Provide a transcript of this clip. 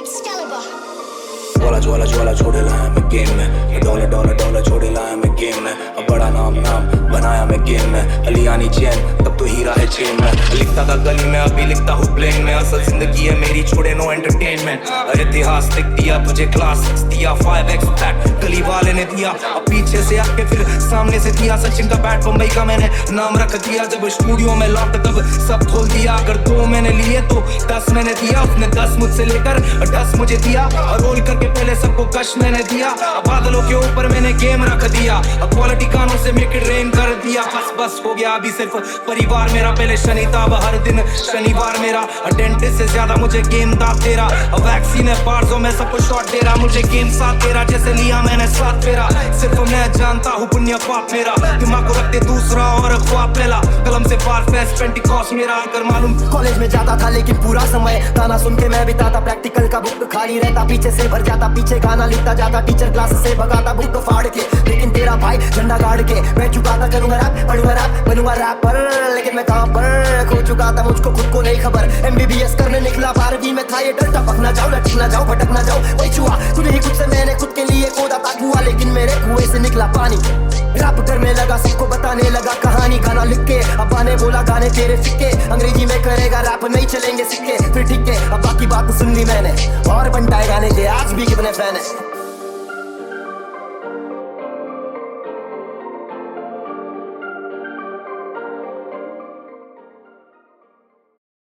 Excalibur. ज्वाला ज्वाला ज्वाला छोड़े लाया मैं गेम में ये डॉलर डॉलर डॉलर छोड़े लाया मैं गेम में अब बड़ा नाम नाम गेम में अलियानी चैन, तब तो हीरा है चेन में लिखता था गली में, अभी लिखता हूँ प्लेन में। असल ज़िंदगी है मेरी, छोड़े नो एंटरटेनमेंट अरे इतिहास लिख दिया तुझे क्लास दिया फाइव एक्स फ्लैट गली वाले ने दिया, अब पीछे से आके फिर सामने से दिया। सचिन का बैट बम्बई का मैंने नाम रख दिया। जब स्टूडियो में लौट, तब सब खोल दिया। अगर दो मैंने लिए तो दस मैंने दिया। उसने दस मुझसे लेकर दस मुझे दिया। और रोल करके पहले सबको कश मैंने दिया। अब बादलों के ऊपर मैंने गेम रख दिया। अब क्वालिटी कानों से मेक रेन कर दिया। बस बस, हो गया अभी सिर्फ़ परिवार मेरा। पहले शनि था अब हर दिन शनिवार मेरा। डेंटिस्ट से ज़्यादा मुझे गेम था तेरा। अब वैक्सीन है बार्जो में सबको शॉट दे रहा। मुझे गेम साथ तेरा, जैसे लिया मैंने साथ तेरा। सिर्फ़ मैं जानता हूँ, पुण्य पाप मेरा। दिमाग को रखते दूसरा और ख्वाब पहला। कलम से पार फेस्ट पेंटिकॉस, मेरा अगर मालूम। कॉलेज में जाता था, लेकिन पूरा समय गाना सुन के मैं बिताता। प्रैक्टिकल का बुक खाली रहता, पीछे से भर जाता। पीछे गाना लिखता जाता टीचर क्लास से भगाता बुक फाड़ के। लेकिन तेरा भाई झंडा गाड़ के, मैं चुकाता करूँगा रैप पढ़ूँगा रैप बनूँगा रैपर लेकिन मैं कहाँ पर खो चुका था, मुझको खुद को नहीं खबर। एमबीबीएस करने निकला, बारहवीं में था ये डर टपक ना जाओ, लटक ना जाओ, भटक ना जाओ। वही छुआ, तूने ही खुद से, मैंने खुद के लिए खोदा। था कुआ लेकिन मेरे कुएँ से निकला पानी। रैप करने लगा सबको बताने लगा, कहानी गाना लिख के। अब्बा ने बोला, गाने तेरे सिक्के अंग्रेज़ी में करेगा रैप, नहीं चलेंगे सिक्के। फिर ठीक है अब बाकी बात सुन ली मैंने। और बनता है गाने के आज भी कितने फ़ैन है।